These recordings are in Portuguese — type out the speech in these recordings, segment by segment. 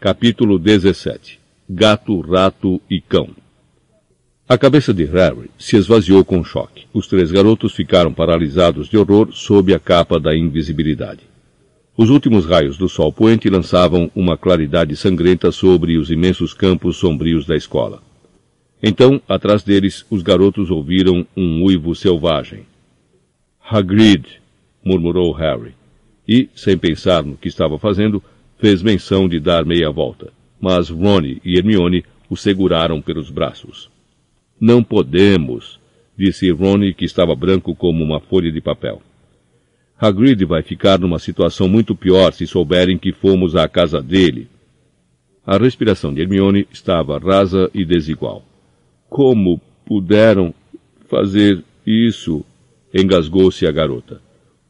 Capítulo 17 Gato, Rato e Cão A cabeça de Harry se esvaziou com choque. Os três garotos ficaram paralisados de horror sob a capa da invisibilidade. Os últimos raios do sol poente lançavam uma claridade sangrenta sobre os imensos campos sombrios da escola. Então, atrás deles, os garotos ouviram um uivo selvagem. Hagrid, murmurou Harry, e, sem pensar no que estava fazendo, fez menção de dar meia volta, mas Ron e Hermione o seguraram pelos braços. Não podemos, disse Ron, que estava branco como uma folha de papel. Hagrid vai ficar numa situação muito pior se souberem que fomos à casa dele. A respiração de Hermione estava rasa e desigual. Como puderam fazer isso? engasgou-se a garota.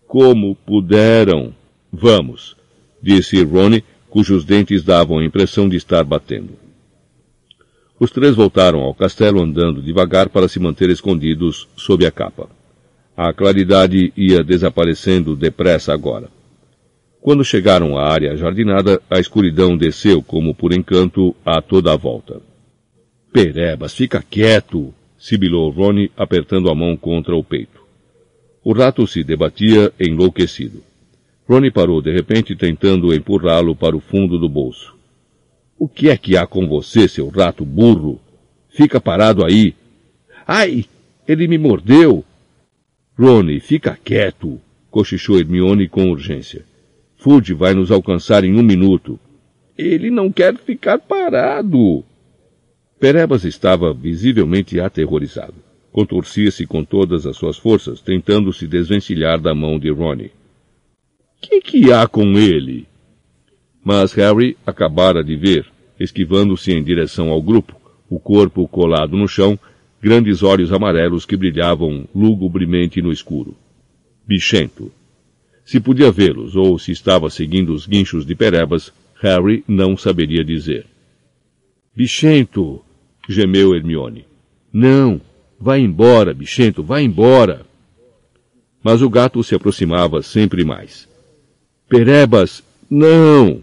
Como puderam? Vamos, disse Ronnie, cujos dentes davam a impressão de estar batendo. Os três voltaram ao castelo andando devagar para se manter escondidos sob a capa. A claridade ia desaparecendo depressa agora. Quando chegaram à área jardinada, a escuridão desceu como por encanto a toda a volta. Perebas, fica quieto! sibilou Ronnie, apertando a mão contra o peito. O rato se debatia enlouquecido. Ronnie parou de repente, tentando empurrá-lo para o fundo do bolso. O que é que há com você, seu rato burro? Fica parado aí. Ai! Ele me mordeu! Ronnie, fica quieto! cochichou Hermione com urgência. Fudge vai nos alcançar em um minuto. Ele não quer ficar parado! Perebas estava visivelmente aterrorizado. Contorcia-se com todas as suas forças, tentando se desvencilhar da mão de Ronnie. Que que há com ele? Mas Harry acabara de ver, esquivando-se em direção ao grupo, o corpo colado no chão, grandes olhos amarelos que brilhavam lugubremente no escuro. Bichento. Se podia vê-los ou se estava seguindo os guinchos de Perebas, Harry não saberia dizer. Bichento! gemeu Hermione. Não! Vai embora, bichento, vai embora! Mas o gato se aproximava sempre mais. Perebas, não!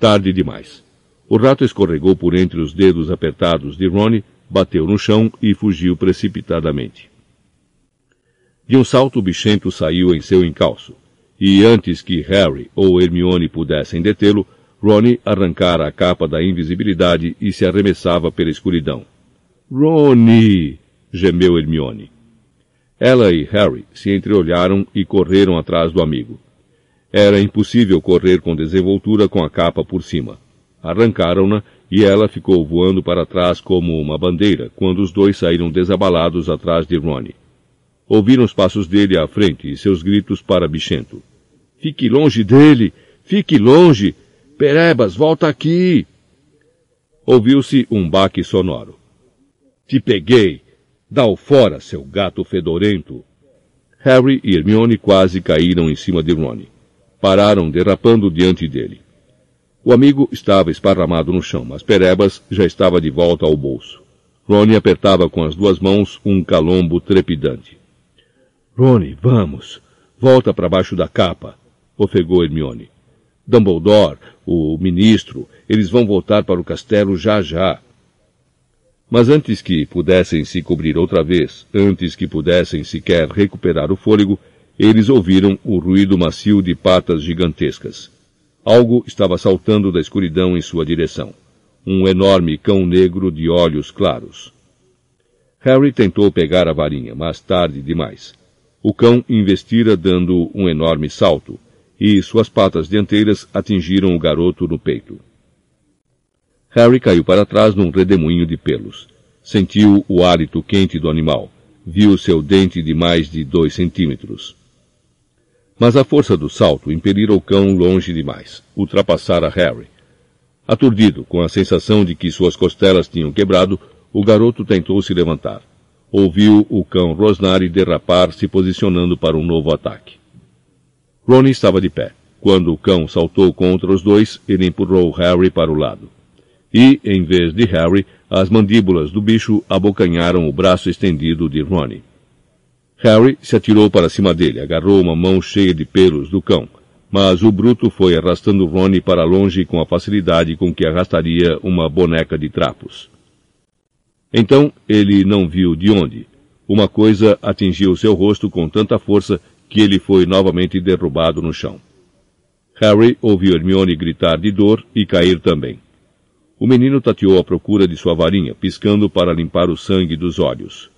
Tarde demais. O rato escorregou por entre os dedos apertados de Ronnie, bateu no chão e fugiu precipitadamente. De um salto, o bichento saiu em seu encalço, e antes que Harry ou Hermione pudessem detê-lo, Ronnie arrancara a capa da invisibilidade e se arremessava pela escuridão. Ronnie! gemeu Hermione. Ela e Harry se entreolharam e correram atrás do amigo. Era impossível correr com desenvoltura com a capa por cima. Arrancaram-na e ela ficou voando para trás como uma bandeira quando os dois saíram desabalados atrás de Ronnie. Ouviram os passos dele à frente e seus gritos para Bichento. Fique longe dele! Fique longe! Perebas, volta aqui! Ouviu-se um baque sonoro. Te peguei! Dá-o fora, seu gato fedorento! Harry e Hermione quase caíram em cima de Ronnie pararam derrapando diante dele. O amigo estava esparramado no chão, mas Perebas já estava de volta ao bolso. Rony apertava com as duas mãos um calombo trepidante. Rony, vamos. Volta para baixo da capa, ofegou Hermione. Dumbledore, o ministro, eles vão voltar para o castelo já já. Mas antes que pudessem se cobrir outra vez, antes que pudessem sequer recuperar o fôlego, eles ouviram o ruído macio de patas gigantescas. Algo estava saltando da escuridão em sua direção. Um enorme cão negro de olhos claros. Harry tentou pegar a varinha, mas tarde demais. O cão investira dando um enorme salto, e suas patas dianteiras atingiram o garoto no peito. Harry caiu para trás num redemoinho de pelos. Sentiu o hálito quente do animal. Viu seu dente de mais de dois centímetros. Mas a força do salto impelira o cão longe demais, ultrapassara Harry. Aturdido, com a sensação de que suas costelas tinham quebrado, o garoto tentou se levantar. Ouviu o cão rosnar e derrapar, se posicionando para um novo ataque. Ronnie estava de pé. Quando o cão saltou contra os dois, ele empurrou Harry para o lado. E, em vez de Harry, as mandíbulas do bicho abocanharam o braço estendido de Ronnie. Harry se atirou para cima dele, agarrou uma mão cheia de pelos do cão, mas o bruto foi arrastando Ronnie para longe com a facilidade com que arrastaria uma boneca de trapos. Então ele não viu de onde. Uma coisa atingiu seu rosto com tanta força que ele foi novamente derrubado no chão. Harry ouviu Hermione gritar de dor e cair também. O menino tateou à procura de sua varinha, piscando para limpar o sangue dos olhos.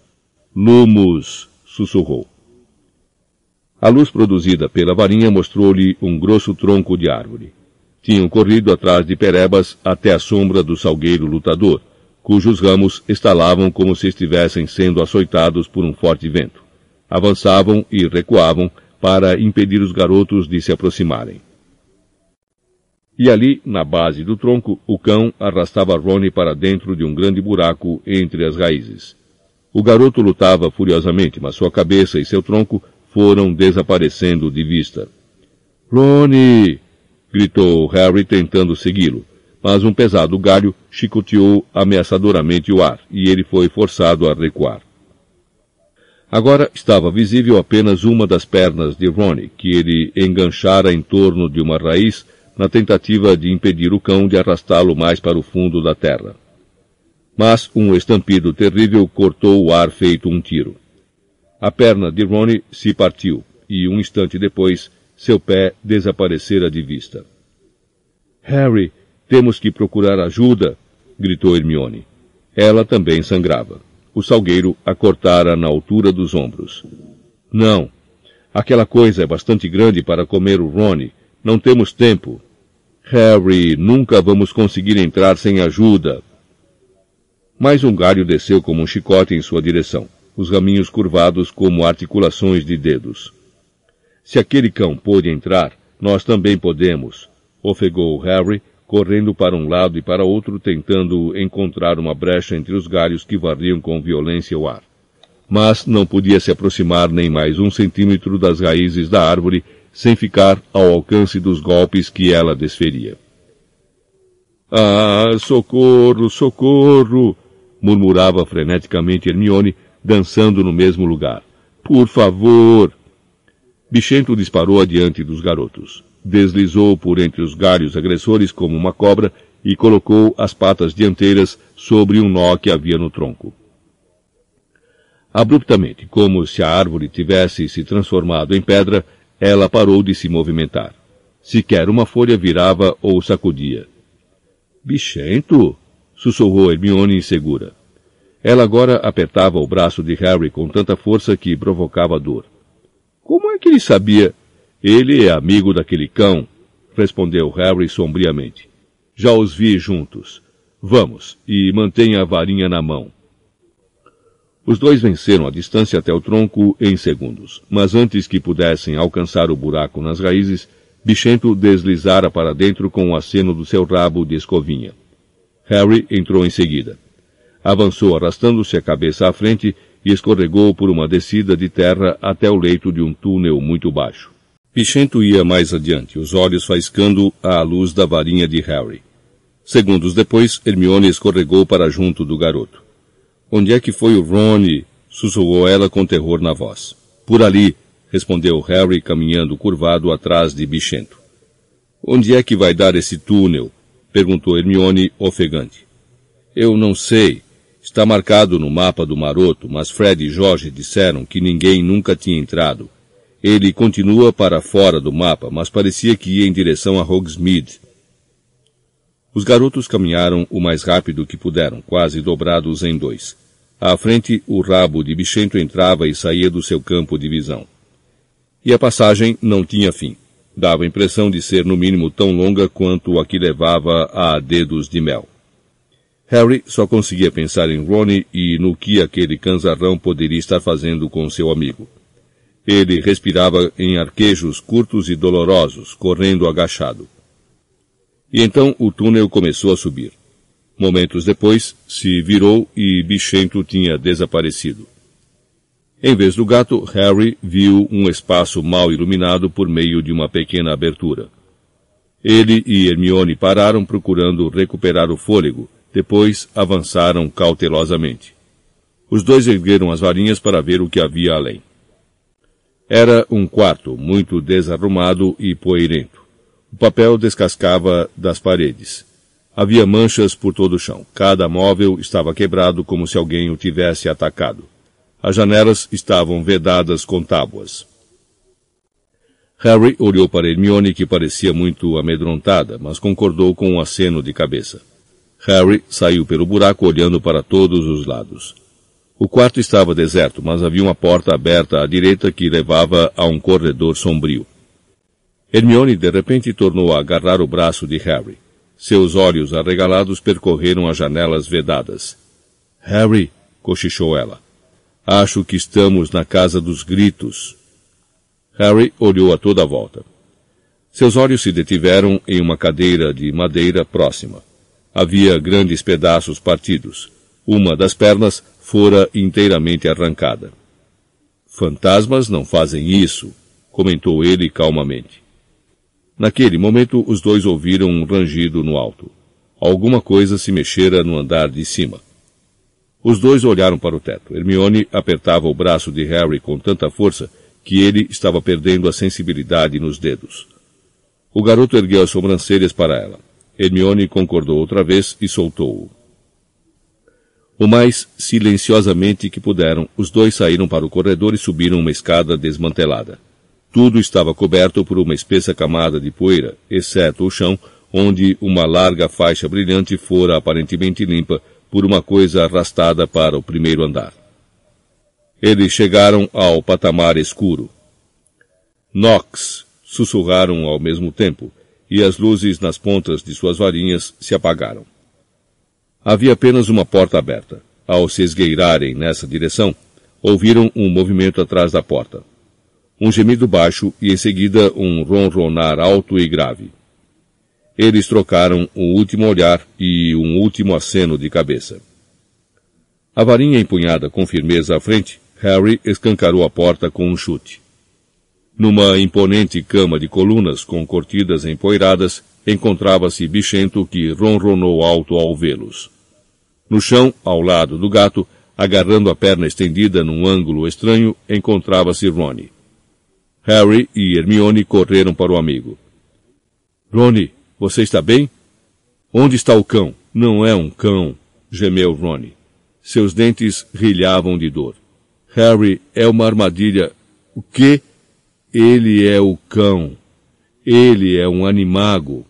Lumos! Sussurrou. A luz produzida pela varinha mostrou-lhe um grosso tronco de árvore. Tinham corrido atrás de Perebas até a sombra do salgueiro lutador, cujos ramos estalavam como se estivessem sendo açoitados por um forte vento. Avançavam e recuavam para impedir os garotos de se aproximarem. E ali, na base do tronco, o cão arrastava Ronnie para dentro de um grande buraco entre as raízes. O garoto lutava furiosamente, mas sua cabeça e seu tronco foram desaparecendo de vista. Ronnie! gritou Harry tentando segui-lo, mas um pesado galho chicoteou ameaçadoramente o ar e ele foi forçado a recuar. Agora estava visível apenas uma das pernas de Ronnie, que ele enganchara em torno de uma raiz na tentativa de impedir o cão de arrastá-lo mais para o fundo da terra. Mas um estampido terrível cortou o ar feito um tiro. A perna de Ronnie se partiu e, um instante depois, seu pé desaparecera de vista. Harry, temos que procurar ajuda, gritou Hermione. Ela também sangrava. O salgueiro a cortara na altura dos ombros. Não. Aquela coisa é bastante grande para comer o Ronnie. Não temos tempo. Harry, nunca vamos conseguir entrar sem ajuda. Mais um galho desceu como um chicote em sua direção os raminhos curvados como articulações de dedos. Se aquele cão pôde entrar, nós também podemos, ofegou Harry, correndo para um lado e para outro, tentando encontrar uma brecha entre os galhos que varriam com violência o ar. Mas não podia se aproximar nem mais um centímetro das raízes da árvore sem ficar ao alcance dos golpes que ela desferia. Ah, socorro, socorro! Murmurava freneticamente Hermione, dançando no mesmo lugar. Por favor! Bichento disparou adiante dos garotos. Deslizou por entre os galhos agressores como uma cobra e colocou as patas dianteiras sobre um nó que havia no tronco. Abruptamente, como se a árvore tivesse se transformado em pedra, ela parou de se movimentar. Sequer uma folha virava ou sacudia. Bichento! Sussurrou Hermione insegura. Ela agora apertava o braço de Harry com tanta força que provocava dor. Como é que ele sabia? Ele é amigo daquele cão, respondeu Harry sombriamente. Já os vi juntos. Vamos, e mantenha a varinha na mão. Os dois venceram a distância até o tronco em segundos, mas antes que pudessem alcançar o buraco nas raízes, Bichento deslizara para dentro com o aceno do seu rabo de escovinha. Harry entrou em seguida. Avançou arrastando-se a cabeça à frente e escorregou por uma descida de terra até o leito de um túnel muito baixo. Pichento ia mais adiante, os olhos faiscando à luz da varinha de Harry. Segundos depois, Hermione escorregou para junto do garoto. Onde é que foi o Rony? sussurrou ela com terror na voz. Por ali, respondeu Harry caminhando curvado atrás de Bichento. Onde é que vai dar esse túnel? Perguntou Hermione ofegante. Eu não sei, Está marcado no mapa do maroto, mas Fred e Jorge disseram que ninguém nunca tinha entrado. Ele continua para fora do mapa, mas parecia que ia em direção a Hogsmeade. Os garotos caminharam o mais rápido que puderam, quase dobrados em dois. À frente, o rabo de Bichento entrava e saía do seu campo de visão. E a passagem não tinha fim. Dava a impressão de ser no mínimo tão longa quanto a que levava a dedos de mel. Harry só conseguia pensar em Ronnie e no que aquele canzarrão poderia estar fazendo com seu amigo. Ele respirava em arquejos curtos e dolorosos, correndo agachado. E então o túnel começou a subir. Momentos depois, se virou e Bichento tinha desaparecido. Em vez do gato, Harry viu um espaço mal iluminado por meio de uma pequena abertura. Ele e Hermione pararam procurando recuperar o fôlego, depois avançaram cautelosamente. Os dois ergueram as varinhas para ver o que havia além. Era um quarto muito desarrumado e poeirento. O papel descascava das paredes. Havia manchas por todo o chão. Cada móvel estava quebrado como se alguém o tivesse atacado. As janelas estavam vedadas com tábuas. Harry olhou para Hermione, que parecia muito amedrontada, mas concordou com um aceno de cabeça. Harry saiu pelo buraco olhando para todos os lados. O quarto estava deserto, mas havia uma porta aberta à direita que levava a um corredor sombrio. Hermione de repente tornou a agarrar o braço de Harry. Seus olhos arregalados percorreram as janelas vedadas. Harry, cochichou ela. Acho que estamos na casa dos gritos. Harry olhou a toda a volta. Seus olhos se detiveram em uma cadeira de madeira próxima. Havia grandes pedaços partidos. Uma das pernas fora inteiramente arrancada. Fantasmas não fazem isso, comentou ele calmamente. Naquele momento, os dois ouviram um rangido no alto. Alguma coisa se mexera no andar de cima. Os dois olharam para o teto. Hermione apertava o braço de Harry com tanta força que ele estava perdendo a sensibilidade nos dedos. O garoto ergueu as sobrancelhas para ela. Hermione concordou outra vez e soltou-o. O mais silenciosamente que puderam, os dois saíram para o corredor e subiram uma escada desmantelada. Tudo estava coberto por uma espessa camada de poeira, exceto o chão, onde uma larga faixa brilhante fora aparentemente limpa por uma coisa arrastada para o primeiro andar. Eles chegaram ao patamar escuro. Nox, sussurraram ao mesmo tempo, e as luzes nas pontas de suas varinhas se apagaram. Havia apenas uma porta aberta. Ao se esgueirarem nessa direção, ouviram um movimento atrás da porta. Um gemido baixo e em seguida um ronronar alto e grave. Eles trocaram um último olhar e um último aceno de cabeça. A varinha empunhada com firmeza à frente Harry escancarou a porta com um chute. Numa imponente cama de colunas com cortinas empoeiradas, encontrava-se Bichento que ronronou alto ao vê-los. No chão, ao lado do gato, agarrando a perna estendida num ângulo estranho, encontrava-se Ronnie. Harry e Hermione correram para o amigo. Ronnie, você está bem? Onde está o cão? Não é um cão, gemeu Ronnie. Seus dentes rilhavam de dor. Harry é uma armadilha. O quê? Ele é o cão. Ele é um animago.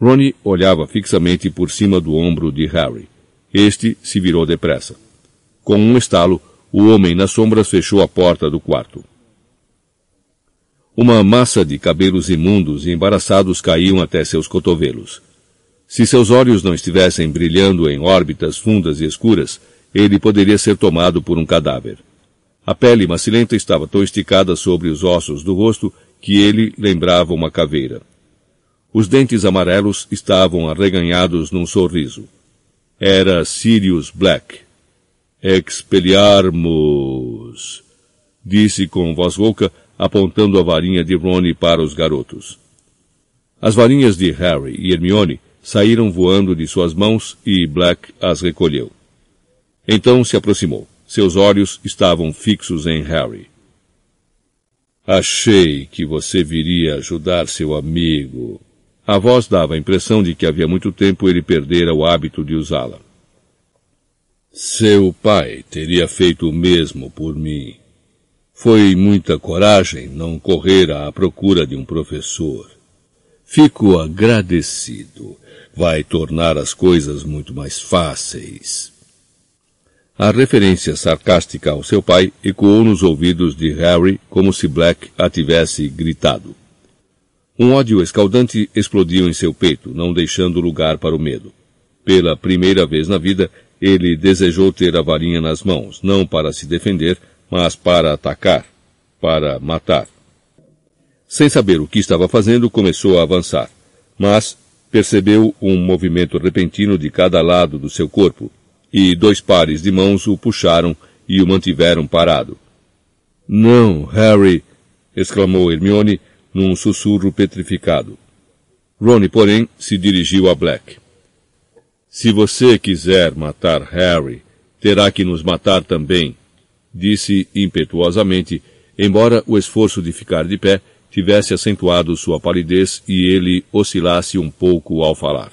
Ronnie olhava fixamente por cima do ombro de Harry. Este se virou depressa. Com um estalo, o homem nas sombras fechou a porta do quarto. Uma massa de cabelos imundos e embaraçados caíam até seus cotovelos. Se seus olhos não estivessem brilhando em órbitas fundas e escuras, ele poderia ser tomado por um cadáver. A pele macilenta estava tão esticada sobre os ossos do rosto que ele lembrava uma caveira. Os dentes amarelos estavam arreganhados num sorriso. Era Sirius Black. Expeliarmos, disse com voz rouca, apontando a varinha de Ronnie para os garotos. As varinhas de Harry e Hermione saíram voando de suas mãos e Black as recolheu. Então se aproximou. Seus olhos estavam fixos em Harry. Achei que você viria ajudar seu amigo. A voz dava a impressão de que havia muito tempo ele perdera o hábito de usá-la. Seu pai teria feito o mesmo por mim. Foi muita coragem não correr à procura de um professor. Fico agradecido. Vai tornar as coisas muito mais fáceis. A referência sarcástica ao seu pai ecoou nos ouvidos de Harry como se Black a tivesse gritado. Um ódio escaldante explodiu em seu peito, não deixando lugar para o medo. Pela primeira vez na vida, ele desejou ter a varinha nas mãos, não para se defender, mas para atacar, para matar. Sem saber o que estava fazendo, começou a avançar, mas percebeu um movimento repentino de cada lado do seu corpo, e dois pares de mãos o puxaram e o mantiveram parado. Não, Harry! exclamou Hermione num sussurro petrificado. Ronnie, porém, se dirigiu a Black. Se você quiser matar Harry, terá que nos matar também, disse impetuosamente, embora o esforço de ficar de pé tivesse acentuado sua palidez e ele oscilasse um pouco ao falar.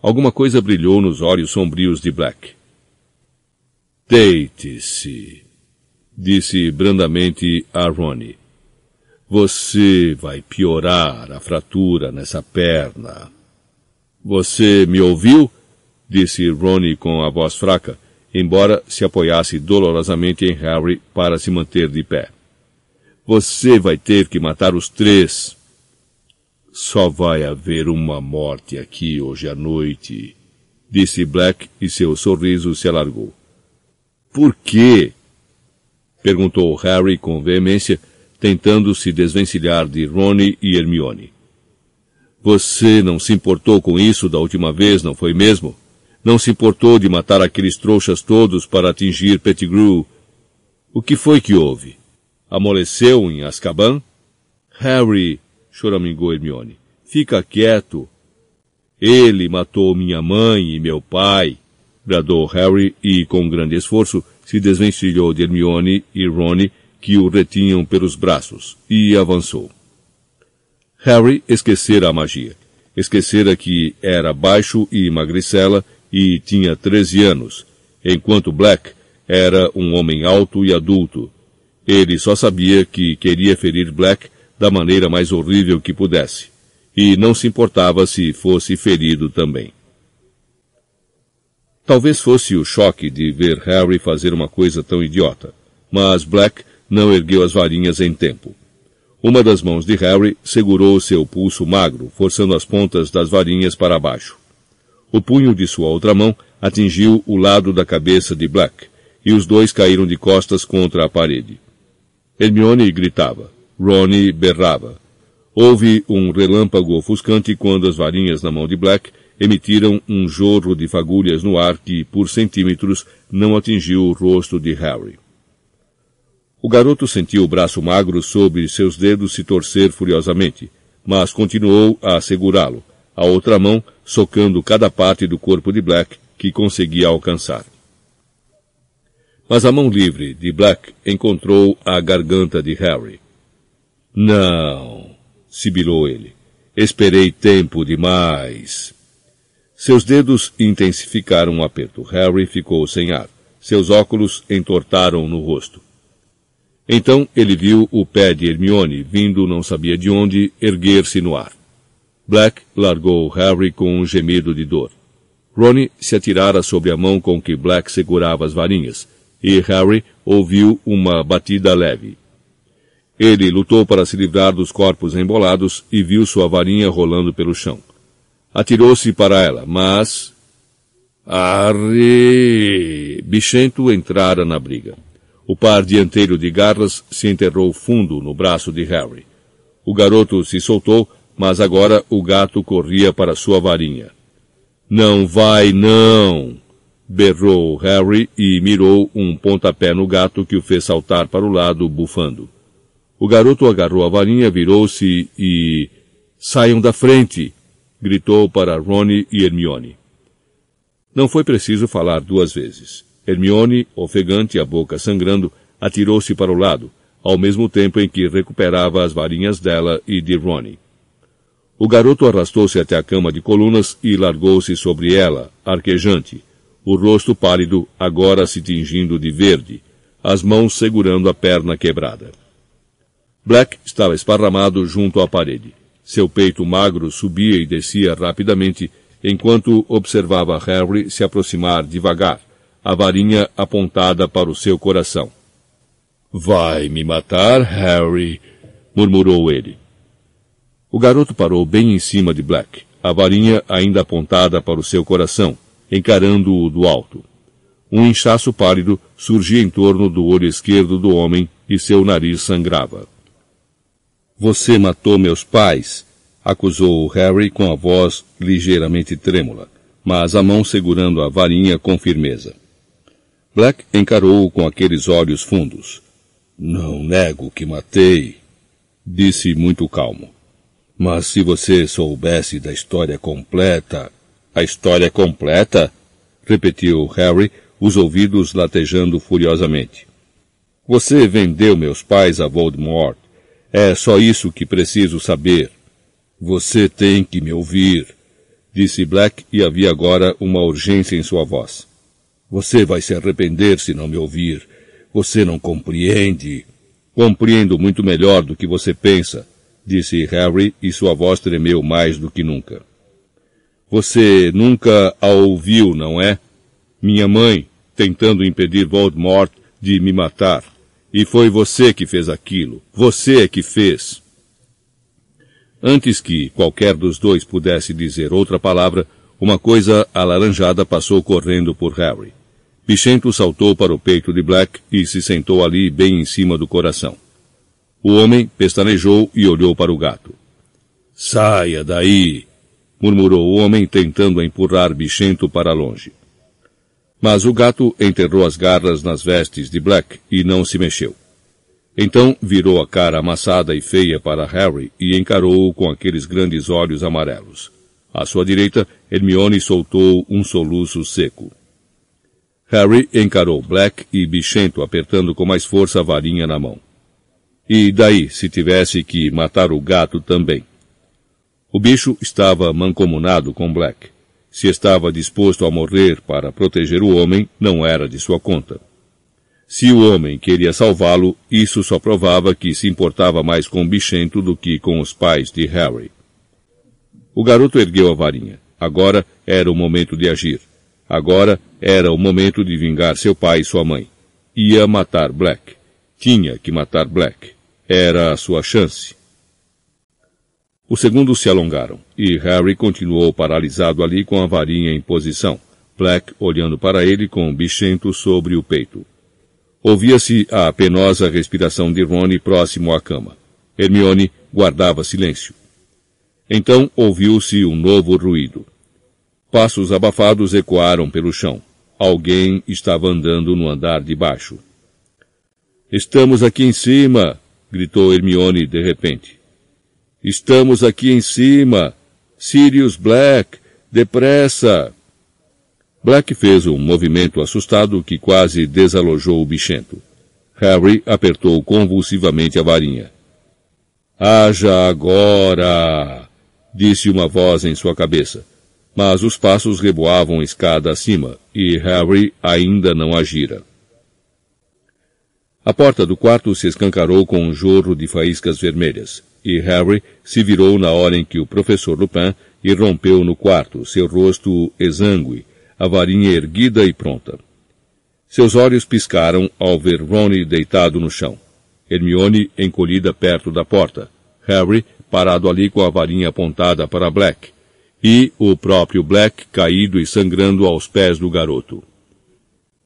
Alguma coisa brilhou nos olhos sombrios de Black. Deite-se, disse brandamente a Ronnie. Você vai piorar a fratura nessa perna. Você me ouviu? disse Ronnie com a voz fraca, embora se apoiasse dolorosamente em Harry para se manter de pé. Você vai ter que matar os três. Só vai haver uma morte aqui hoje à noite, disse Black e seu sorriso se alargou. Por quê? perguntou Harry com veemência, tentando se desvencilhar de Rony e Hermione. Você não se importou com isso da última vez, não foi mesmo? Não se importou de matar aqueles trouxas todos para atingir Pettigrew? O que foi que houve? Amoleceu em Azkaban? Harry, choramingou Hermione, fica quieto. Ele matou minha mãe e meu pai, bradou Harry e, com grande esforço, se desvencilhou de Hermione e Rony, que o retinham pelos braços, e avançou. Harry esquecera a magia. Esquecera que era baixo e magricela e tinha treze anos, enquanto Black era um homem alto e adulto. Ele só sabia que queria ferir Black da maneira mais horrível que pudesse, e não se importava se fosse ferido também. Talvez fosse o choque de ver Harry fazer uma coisa tão idiota, mas Black não ergueu as varinhas em tempo. Uma das mãos de Harry segurou seu pulso magro, forçando as pontas das varinhas para baixo. O punho de sua outra mão atingiu o lado da cabeça de Black, e os dois caíram de costas contra a parede. Hermione gritava. Ronnie berrava. Houve um relâmpago ofuscante quando as varinhas na mão de Black emitiram um jorro de fagulhas no ar que, por centímetros, não atingiu o rosto de Harry. O garoto sentiu o braço magro sobre seus dedos se torcer furiosamente, mas continuou a segurá-lo, a outra mão socando cada parte do corpo de Black que conseguia alcançar. Mas a mão livre de Black encontrou a garganta de Harry. Não, sibilou ele. Esperei tempo demais. Seus dedos intensificaram o aperto. Harry ficou sem ar. Seus óculos entortaram no rosto. Então ele viu o pé de Hermione, vindo não sabia de onde, erguer-se no ar. Black largou Harry com um gemido de dor. Ronnie se atirara sobre a mão com que Black segurava as varinhas, e Harry ouviu uma batida leve. Ele lutou para se livrar dos corpos embolados e viu sua varinha rolando pelo chão. Atirou-se para ela, mas... Arre! Bichento entrara na briga. O par dianteiro de garras se enterrou fundo no braço de Harry. O garoto se soltou, mas agora o gato corria para sua varinha. Não vai, não! Berrou Harry e mirou um pontapé no gato que o fez saltar para o lado, bufando. O garoto agarrou a varinha, virou-se e... Saiam da frente! gritou para Rony e Hermione. Não foi preciso falar duas vezes. Hermione, ofegante, a boca sangrando, atirou-se para o lado, ao mesmo tempo em que recuperava as varinhas dela e de Ronnie. O garoto arrastou-se até a cama de colunas e largou-se sobre ela, arquejante, o rosto pálido agora se tingindo de verde, as mãos segurando a perna quebrada. Black estava esparramado junto à parede. Seu peito magro subia e descia rapidamente enquanto observava Harry se aproximar devagar, a varinha apontada para o seu coração. Vai me matar, Harry, murmurou ele. O garoto parou bem em cima de Black, a varinha ainda apontada para o seu coração, encarando-o do alto. Um inchaço pálido surgia em torno do olho esquerdo do homem e seu nariz sangrava. Você matou meus pais, acusou Harry com a voz ligeiramente trêmula, mas a mão segurando a varinha com firmeza. Black encarou-o com aqueles olhos fundos. Não nego que matei, disse muito calmo. Mas se você soubesse da história completa. A história completa? repetiu Harry, os ouvidos latejando furiosamente. Você vendeu meus pais a Voldemort. É só isso que preciso saber. Você tem que me ouvir, disse Black e havia agora uma urgência em sua voz. Você vai se arrepender se não me ouvir. Você não compreende. Compreendo muito melhor do que você pensa, disse Harry e sua voz tremeu mais do que nunca. Você nunca a ouviu, não é? Minha mãe, tentando impedir Voldemort de me matar. E foi você que fez aquilo. Você é que fez. Antes que qualquer dos dois pudesse dizer outra palavra, uma coisa alaranjada passou correndo por Harry. Bichento saltou para o peito de Black e se sentou ali bem em cima do coração. O homem pestanejou e olhou para o gato. Saia daí! Murmurou o homem tentando empurrar Bichento para longe. Mas o gato enterrou as garras nas vestes de Black e não se mexeu. Então virou a cara amassada e feia para Harry e encarou-o com aqueles grandes olhos amarelos. À sua direita, Hermione soltou um soluço seco. Harry encarou Black e Bichento apertando com mais força a varinha na mão. E daí, se tivesse que matar o gato também? O bicho estava mancomunado com Black. Se estava disposto a morrer para proteger o homem, não era de sua conta. Se o homem queria salvá-lo, isso só provava que se importava mais com o bichento do que com os pais de Harry. O garoto ergueu a varinha. Agora era o momento de agir. Agora era o momento de vingar seu pai e sua mãe. Ia matar Black. Tinha que matar Black. Era a sua chance. Os segundos se alongaram, e Harry continuou paralisado ali com a varinha em posição, Black olhando para ele com um bichento sobre o peito. Ouvia-se a penosa respiração de Rony próximo à cama. Hermione guardava silêncio. Então ouviu-se um novo ruído. Passos abafados ecoaram pelo chão. Alguém estava andando no andar de baixo. Estamos aqui em cima! gritou Hermione de repente. Estamos aqui em cima! Sirius Black! Depressa! Black fez um movimento assustado que quase desalojou o bichento. Harry apertou convulsivamente a varinha. Haja agora! disse uma voz em sua cabeça mas os passos reboavam escada acima, e Harry ainda não agira. A porta do quarto se escancarou com um jorro de faíscas vermelhas, e Harry se virou na hora em que o professor Lupin irrompeu no quarto, seu rosto exangue, a varinha erguida e pronta. Seus olhos piscaram ao ver Ronnie deitado no chão, Hermione encolhida perto da porta, Harry parado ali com a varinha apontada para Black, e o próprio Black caído e sangrando aos pés do garoto.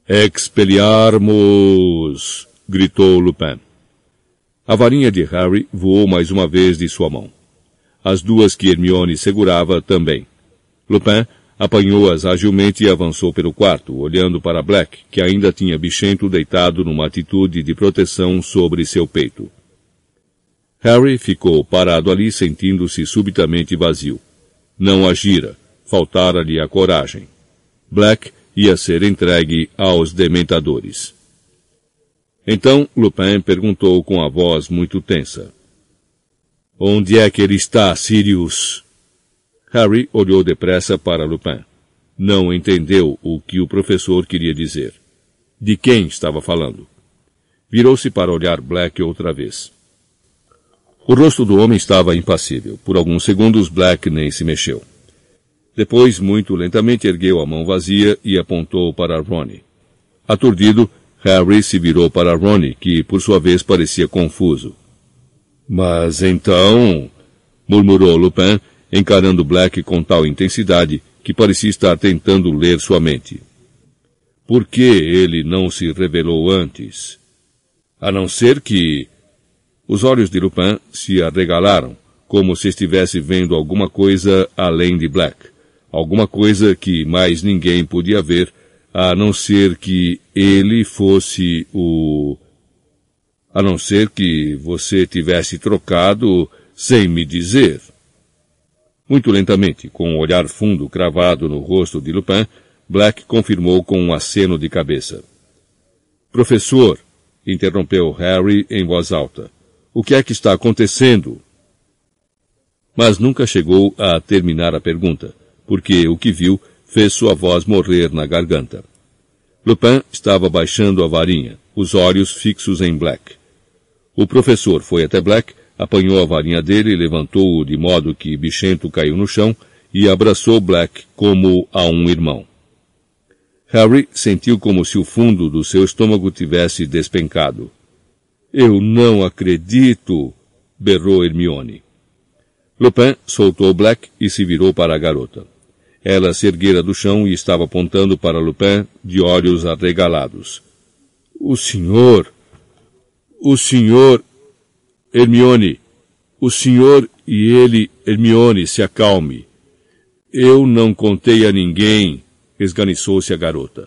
Expeliarmos! gritou Lupin. A varinha de Harry voou mais uma vez de sua mão. As duas que Hermione segurava também. Lupin apanhou-as agilmente e avançou pelo quarto, olhando para Black, que ainda tinha bichento deitado numa atitude de proteção sobre seu peito. Harry ficou parado ali sentindo-se subitamente vazio. Não agira, faltara-lhe a coragem. Black ia ser entregue aos dementadores. Então Lupin perguntou com a voz muito tensa. Onde é que ele está, Sirius? Harry olhou depressa para Lupin. Não entendeu o que o professor queria dizer. De quem estava falando? Virou-se para olhar Black outra vez. O rosto do homem estava impassível. Por alguns segundos Black nem se mexeu. Depois, muito lentamente, ergueu a mão vazia e apontou para Ronnie. Aturdido, Harry se virou para Ronnie, que por sua vez parecia confuso. Mas então, murmurou Lupin, encarando Black com tal intensidade que parecia estar tentando ler sua mente. Por que ele não se revelou antes? A não ser que os olhos de Lupin se arregalaram, como se estivesse vendo alguma coisa além de Black. Alguma coisa que mais ninguém podia ver, a não ser que ele fosse o... A não ser que você tivesse trocado sem me dizer. Muito lentamente, com um olhar fundo cravado no rosto de Lupin, Black confirmou com um aceno de cabeça. Professor, interrompeu Harry em voz alta. O que é que está acontecendo? Mas nunca chegou a terminar a pergunta, porque o que viu fez sua voz morrer na garganta. Lupin estava baixando a varinha, os olhos fixos em Black. O professor foi até Black, apanhou a varinha dele, levantou-o de modo que Bichento caiu no chão e abraçou Black como a um irmão. Harry sentiu como se o fundo do seu estômago tivesse despencado. Eu não acredito! berrou Hermione. Lupin soltou Black e se virou para a garota. Ela se erguera do chão e estava apontando para Lupin de olhos arregalados. O senhor! O senhor! Hermione! O senhor e ele, Hermione, se acalme. Eu não contei a ninguém, esganiçou-se a garota.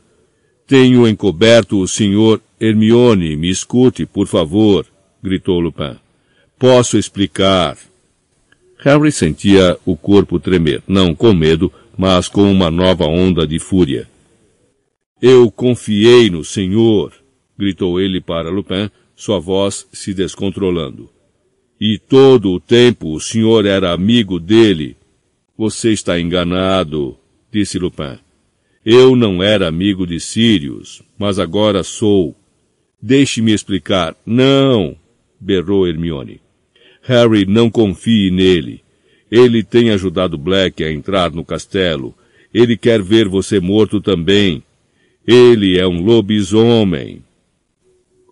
Tenho encoberto o senhor Hermione, me escute, por favor, gritou Lupin. Posso explicar. Harry sentia o corpo tremer, não com medo, mas com uma nova onda de fúria. Eu confiei no senhor, gritou ele para Lupin, sua voz se descontrolando. E todo o tempo o senhor era amigo dele. Você está enganado, disse Lupin. Eu não era amigo de Sirius, mas agora sou. Deixe-me explicar. Não! berrou Hermione. Harry, não confie nele. Ele tem ajudado Black a entrar no castelo. Ele quer ver você morto também. Ele é um lobisomem.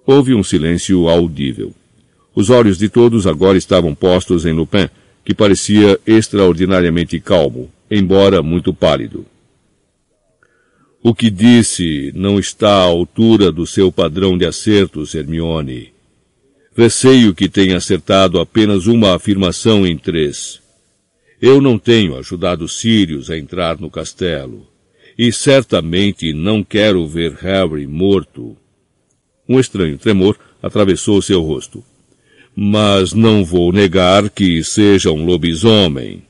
Houve um silêncio audível. Os olhos de todos agora estavam postos em Lupin, que parecia extraordinariamente calmo, embora muito pálido. O que disse não está à altura do seu padrão de acertos, Hermione. Receio que tenha acertado apenas uma afirmação em três. Eu não tenho ajudado Sirius a entrar no castelo. E certamente não quero ver Harry morto. Um estranho tremor atravessou seu rosto. Mas não vou negar que seja um lobisomem.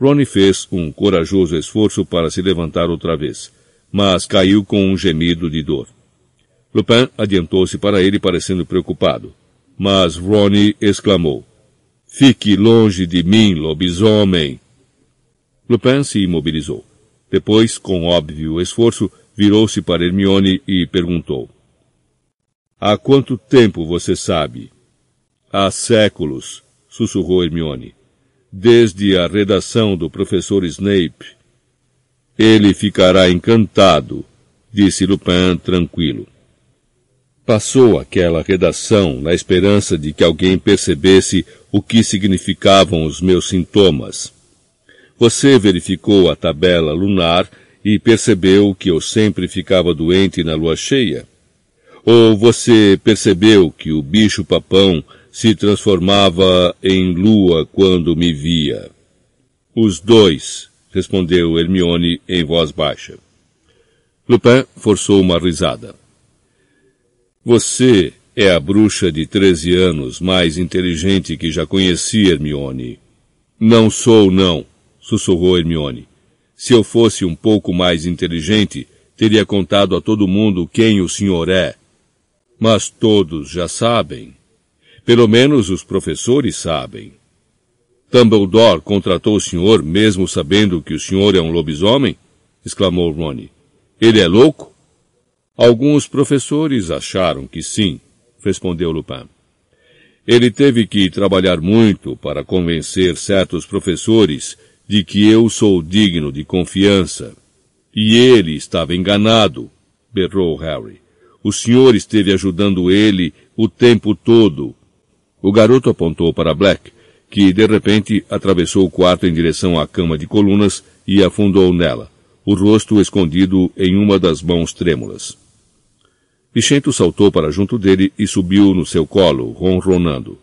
Ronnie fez um corajoso esforço para se levantar outra vez mas caiu com um gemido de dor. Lupin adiantou-se para ele parecendo preocupado, mas Ronnie exclamou, Fique longe de mim, lobisomem! Lupin se imobilizou. Depois, com óbvio esforço, virou-se para Hermione e perguntou. Há quanto tempo você sabe? Há séculos, sussurrou Hermione. Desde a redação do professor Snape ele ficará encantado, disse Lupin tranquilo. Passou aquela redação na esperança de que alguém percebesse o que significavam os meus sintomas. Você verificou a tabela lunar e percebeu que eu sempre ficava doente na lua cheia? Ou você percebeu que o bicho-papão se transformava em lua quando me via? Os dois, respondeu Hermione em voz baixa. Lupin forçou uma risada. Você é a bruxa de treze anos mais inteligente que já conheci, Hermione. Não sou, não, sussurrou Hermione. Se eu fosse um pouco mais inteligente, teria contado a todo mundo quem o senhor é. Mas todos já sabem. Pelo menos os professores sabem. Dumbledore contratou o senhor mesmo sabendo que o senhor é um lobisomem? exclamou Rony. Ele é louco? Alguns professores acharam que sim, respondeu Lupin. Ele teve que trabalhar muito para convencer certos professores de que eu sou digno de confiança. E ele estava enganado, berrou Harry. O senhor esteve ajudando ele o tempo todo. O garoto apontou para Black, que de repente atravessou o quarto em direção à cama de colunas e afundou nela, o rosto escondido em uma das mãos trêmulas. Vicento saltou para junto dele e subiu no seu colo, ronronando.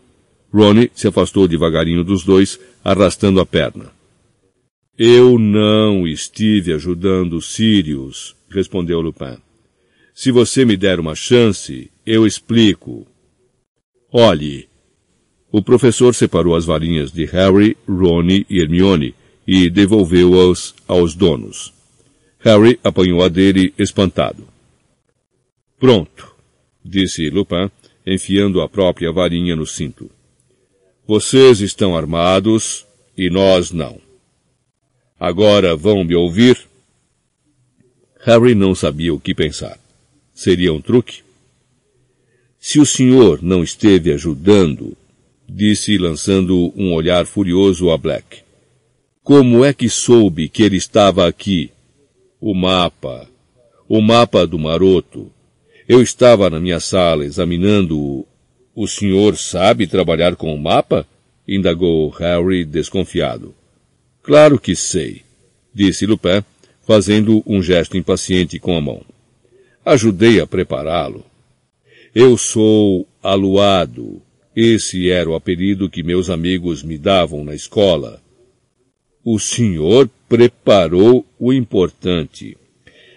Ronnie se afastou devagarinho dos dois, arrastando a perna. Eu não estive ajudando Sirius, respondeu Lupin. Se você me der uma chance, eu explico. Olhe, o professor separou as varinhas de Harry, Ron e Hermione e devolveu-as aos donos. Harry apanhou a dele espantado. Pronto, disse Lupin, enfiando a própria varinha no cinto. Vocês estão armados e nós não. Agora vão me ouvir? Harry não sabia o que pensar. Seria um truque? Se o senhor não esteve ajudando, disse lançando um olhar furioso a Black. Como é que soube que ele estava aqui? O mapa. O mapa do maroto. Eu estava na minha sala examinando-o. O senhor sabe trabalhar com o mapa? indagou Harry desconfiado. Claro que sei, disse Lupin, fazendo um gesto impaciente com a mão. Ajudei a prepará-lo. Eu sou aluado. Esse era o apelido que meus amigos me davam na escola. O senhor preparou o importante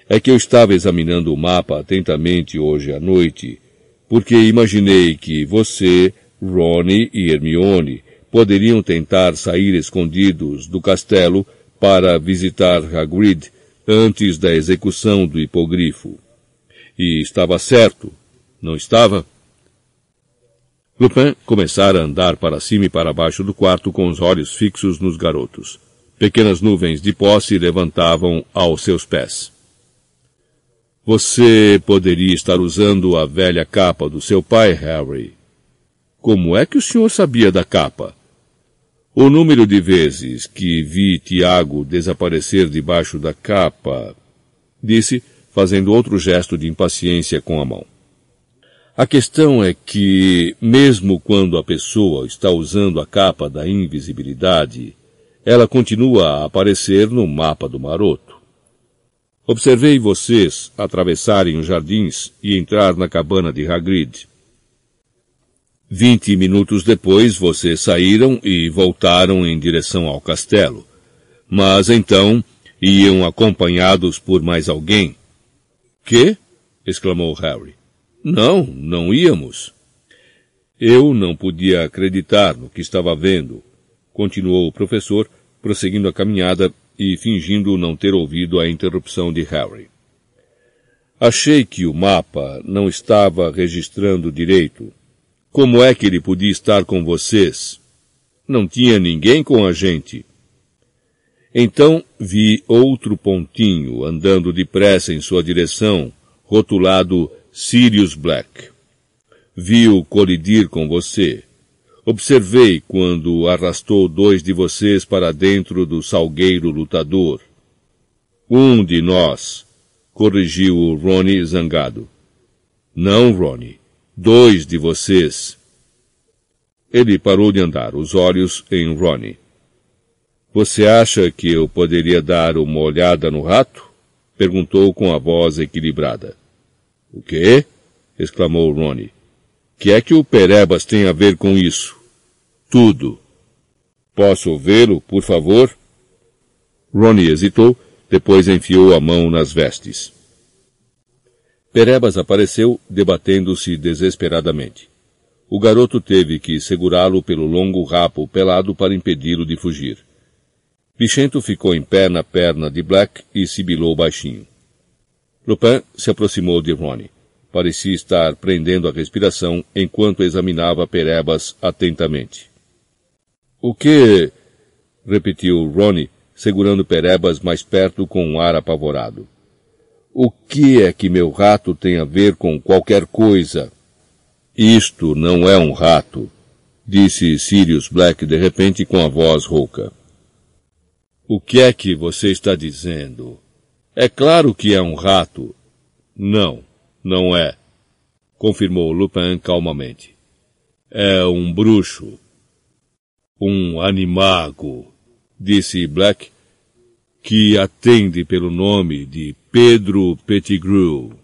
é que eu estava examinando o mapa atentamente hoje à noite, porque imaginei que você, Ronnie e Hermione poderiam tentar sair escondidos do castelo para visitar Hagrid antes da execução do hipogrifo. E estava certo, não estava? Lupin começara a andar para cima e para baixo do quarto com os olhos fixos nos garotos. Pequenas nuvens de pó se levantavam aos seus pés. Você poderia estar usando a velha capa do seu pai, Harry. Como é que o senhor sabia da capa? O número de vezes que vi Tiago desaparecer debaixo da capa, disse, fazendo outro gesto de impaciência com a mão. A questão é que, mesmo quando a pessoa está usando a capa da invisibilidade, ela continua a aparecer no mapa do maroto. Observei vocês atravessarem os jardins e entrar na cabana de Hagrid. Vinte minutos depois vocês saíram e voltaram em direção ao castelo. Mas então iam acompanhados por mais alguém. Que? exclamou Harry. Não, não íamos. Eu não podia acreditar no que estava vendo, continuou o professor, prosseguindo a caminhada e fingindo não ter ouvido a interrupção de Harry. Achei que o mapa não estava registrando direito. Como é que ele podia estar com vocês? Não tinha ninguém com a gente. Então vi outro pontinho andando depressa em sua direção, rotulado Sirius Black. Vi-o colidir com você. Observei quando arrastou dois de vocês para dentro do salgueiro lutador. Um de nós, corrigiu o Ronnie zangado. Não, Ronnie. Dois de vocês. Ele parou de andar, os olhos em Ronnie. Você acha que eu poderia dar uma olhada no rato? Perguntou com a voz equilibrada. O quê? exclamou Ronnie. Que é que o Perebas tem a ver com isso? tudo. Posso vê-lo, por favor? Ronnie hesitou, depois enfiou a mão nas vestes. Perebas apareceu, debatendo-se desesperadamente. O garoto teve que segurá-lo pelo longo rapo pelado para impedi-lo de fugir. Bichento ficou em pé na perna de Black e sibilou baixinho. Lupin se aproximou de Ronnie. Parecia estar prendendo a respiração enquanto examinava Perebas atentamente. O que? repetiu Ronnie, segurando Perebas mais perto com um ar apavorado. O que é que meu rato tem a ver com qualquer coisa? Isto não é um rato, disse Sirius Black de repente com a voz rouca. O que é que você está dizendo? É claro que é um rato. Não, não é, confirmou Lupin calmamente. É um bruxo. Um animago, disse Black, que atende pelo nome de Pedro Pettigrew.